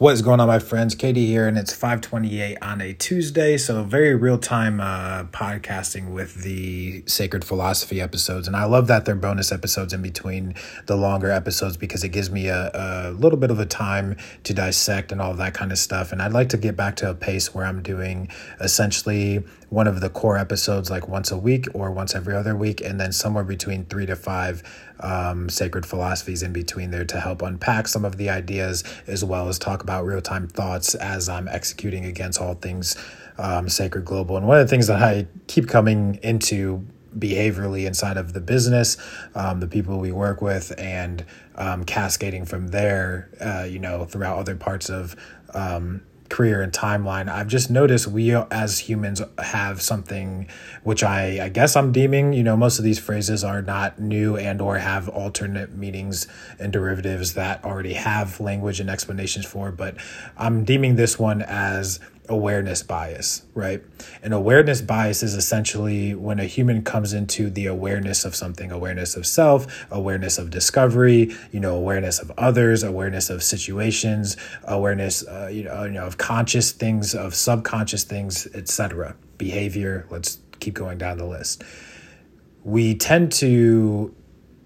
What is going on, my friends? KD here, and it's 528 on a Tuesday. So, very real time uh, podcasting with the Sacred Philosophy episodes. And I love that they're bonus episodes in between the longer episodes because it gives me a, a little bit of a time to dissect and all that kind of stuff. And I'd like to get back to a pace where I'm doing essentially one of the core episodes like once a week or once every other week, and then somewhere between three to five um, sacred philosophies in between there to help unpack some of the ideas as well as talk about real time thoughts as I'm executing against all things um, sacred global. And one of the things that I keep coming into behaviorally inside of the business, um, the people we work with, and um, cascading from there, uh, you know, throughout other parts of um, career and timeline, I've just noticed we as humans have something which I, I guess I'm deeming, you know, most of these phrases are not new and or have alternate meanings and derivatives that already have language and explanations for, but I'm deeming this one as awareness bias, right? And awareness bias is essentially when a human comes into the awareness of something, awareness of self, awareness of discovery, you know, awareness of others, awareness of situations, awareness, uh, you, know, you know, of conscious things, of subconscious things, etc. Behavior. Let's keep going down the list. We tend to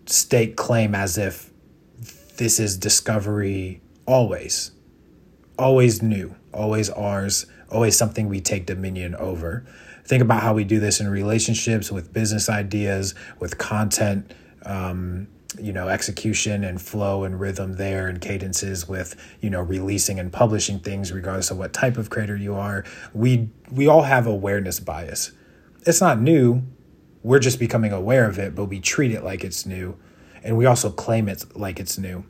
stake claim as if this is discovery always, always new, always ours always something we take dominion over. Think about how we do this in relationships, with business ideas, with content, um, you know, execution and flow and rhythm there and cadences with, you know, releasing and publishing things regardless of what type of creator you are. We we all have awareness bias. It's not new. We're just becoming aware of it, but we treat it like it's new. And we also claim it like it's new.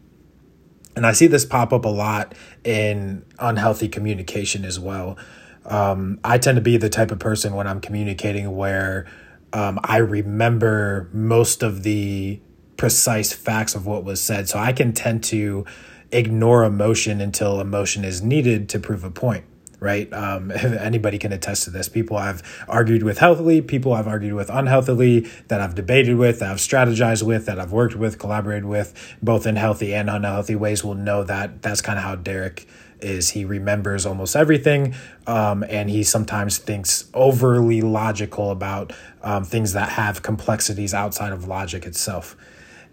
And I see this pop up a lot in unhealthy communication as well. Um, I tend to be the type of person when I'm communicating where um, I remember most of the precise facts of what was said. So I can tend to ignore emotion until emotion is needed to prove a point right? Um, anybody can attest to this. People I've argued with healthily, people I've argued with unhealthily, that I've debated with, that I've strategized with, that I've worked with, collaborated with, both in healthy and unhealthy ways, will know that that's kind of how Derek is. He remembers almost everything, um, and he sometimes thinks overly logical about um, things that have complexities outside of logic itself.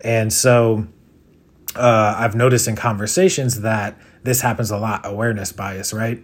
And so uh, I've noticed in conversations that this happens a lot awareness bias, right?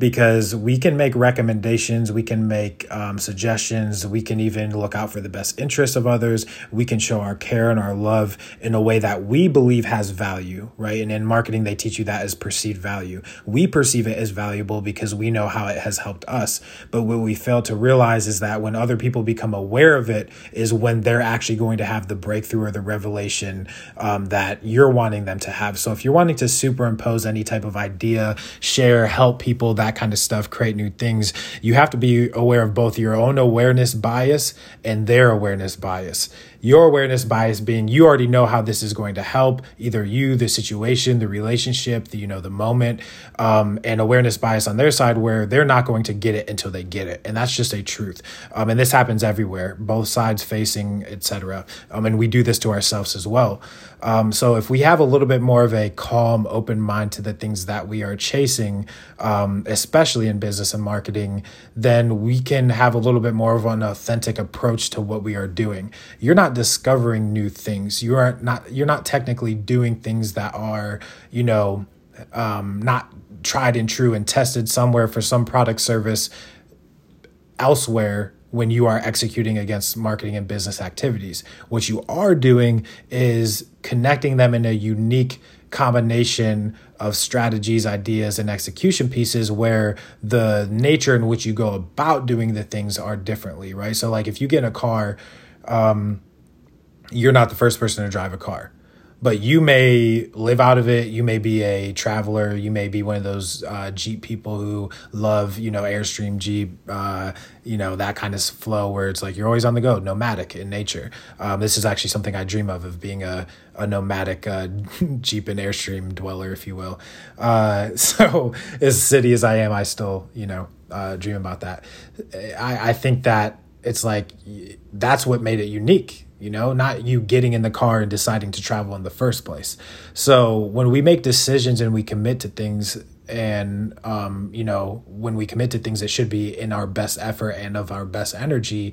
Because we can make recommendations, we can make um, suggestions, we can even look out for the best interests of others. We can show our care and our love in a way that we believe has value, right? And in marketing, they teach you that as perceived value. We perceive it as valuable because we know how it has helped us. But what we fail to realize is that when other people become aware of it, is when they're actually going to have the breakthrough or the revelation um, that you're wanting them to have. So if you're wanting to superimpose any type of idea, share, help people, that that kind of stuff, create new things, you have to be aware of both your own awareness bias and their awareness bias. Your awareness bias being you already know how this is going to help either you, the situation, the relationship, the, you know, the moment, um, and awareness bias on their side where they're not going to get it until they get it. And that's just a truth. Um, and this happens everywhere, both sides facing, etc. Um, and we do this to ourselves as well. Um, so if we have a little bit more of a calm, open mind to the things that we are chasing, um, especially in business and marketing, then we can have a little bit more of an authentic approach to what we are doing. You're not discovering new things. You are not not you're not technically doing things that are, you know, um, not tried and true and tested somewhere for some product service elsewhere when you are executing against marketing and business activities. What you are doing is connecting them in a unique combination of strategies, ideas, and execution pieces where the nature in which you go about doing the things are differently, right? So, like if you get in a car, um, you're not the first person to drive a car but you may live out of it. You may be a traveler. You may be one of those uh, Jeep people who love, you know, Airstream Jeep, uh, you know, that kind of flow where it's like you're always on the go, nomadic in nature. Um, this is actually something I dream of, of being a, a nomadic uh, Jeep and Airstream dweller, if you will. Uh, so, as city as I am, I still, you know, uh, dream about that. I, I think that it's like that's what made it unique you know, not you getting in the car and deciding to travel in the first place. So when we make decisions and we commit to things and um, you know when we commit to things it should be in our best effort and of our best energy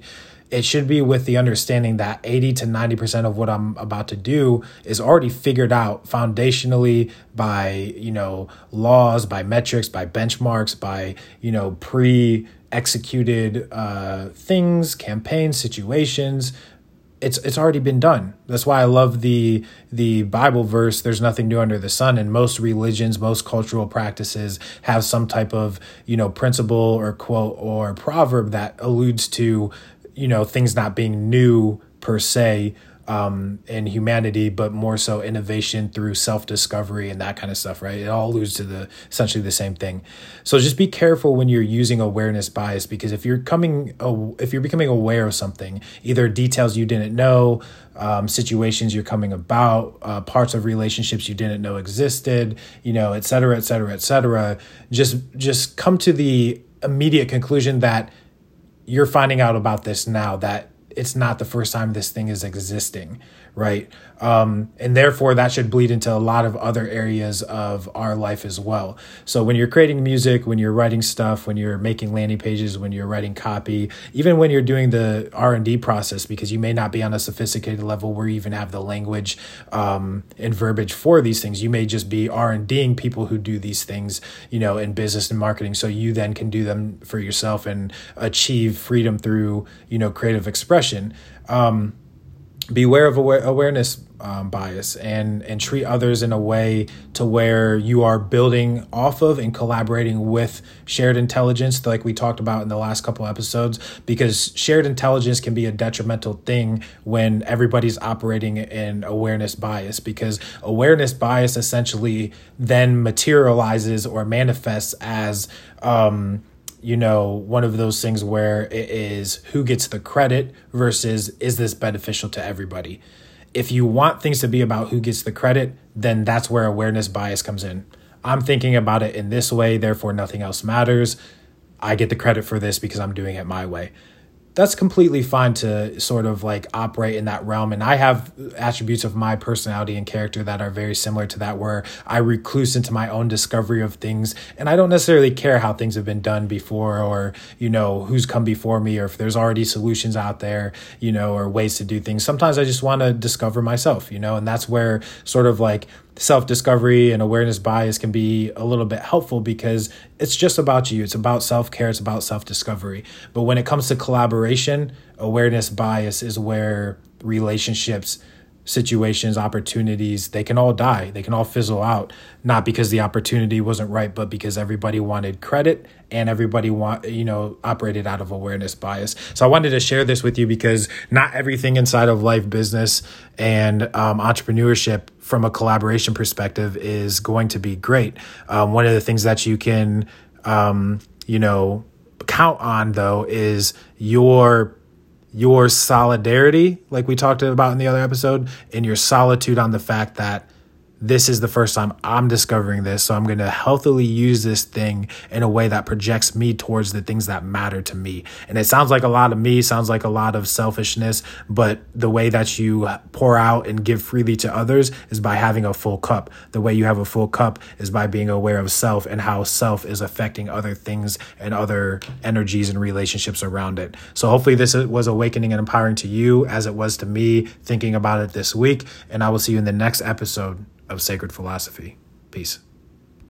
it should be with the understanding that 80 to 90% of what I'm about to do is already figured out foundationally by, you know, laws, by metrics, by benchmarks, by, you know, pre executed uh, things, campaigns, situations, it's it's already been done. That's why I love the the Bible verse there's nothing new under the sun and most religions, most cultural practices have some type of, you know, principle or quote or proverb that alludes to, you know, things not being new per se um, in humanity, but more so innovation through self discovery and that kind of stuff, right? It all alludes to the essentially the same thing. So just be careful when you're using awareness bias because if you're coming, if you're becoming aware of something, either details you didn't know, um, situations you're coming about, uh, parts of relationships you didn't know existed, you know, et cetera, et cetera, et cetera. Just just come to the immediate conclusion that you're finding out about this now that it's not the first time this thing is existing, right? Um, and therefore, that should bleed into a lot of other areas of our life as well. So when you're creating music, when you're writing stuff, when you're making landing pages, when you're writing copy, even when you're doing the R and D process, because you may not be on a sophisticated level where you even have the language um, and verbiage for these things. You may just be R and Ding people who do these things, you know, in business and marketing. So you then can do them for yourself and achieve freedom through, you know, creative expression. Um, beware of aware- awareness um, bias and and treat others in a way to where you are building off of and collaborating with shared intelligence like we talked about in the last couple episodes because shared intelligence can be a detrimental thing when everybody's operating in awareness bias because awareness bias essentially then materializes or manifests as um, you know, one of those things where it is who gets the credit versus is this beneficial to everybody. If you want things to be about who gets the credit, then that's where awareness bias comes in. I'm thinking about it in this way, therefore nothing else matters. I get the credit for this because I'm doing it my way that's completely fine to sort of like operate in that realm. And I have attributes of my personality and character that are very similar to that, where I recluse into my own discovery of things. And I don't necessarily care how things have been done before or, you know, who's come before me or if there's already solutions out there, you know, or ways to do things. Sometimes I just want to discover myself, you know, and that's where sort of like self discovery and awareness bias can be a little bit helpful because it's just about you. It's about self care, it's about self discovery. But when it comes to collaboration, awareness bias is where relationships situations, opportunities, they can all die. They can all fizzle out, not because the opportunity wasn't right, but because everybody wanted credit and everybody want, you know, operated out of awareness bias. So I wanted to share this with you because not everything inside of life, business, and um, entrepreneurship from a collaboration perspective is going to be great. Um, one of the things that you can, um, you know, count on though is your your solidarity, like we talked about in the other episode, and your solitude on the fact that this is the first time I'm discovering this. So I'm going to healthily use this thing in a way that projects me towards the things that matter to me. And it sounds like a lot of me, sounds like a lot of selfishness, but the way that you pour out and give freely to others is by having a full cup. The way you have a full cup is by being aware of self and how self is affecting other things and other energies and relationships around it. So hopefully this was awakening and empowering to you as it was to me thinking about it this week. And I will see you in the next episode of Sacred Philosophy. Peace.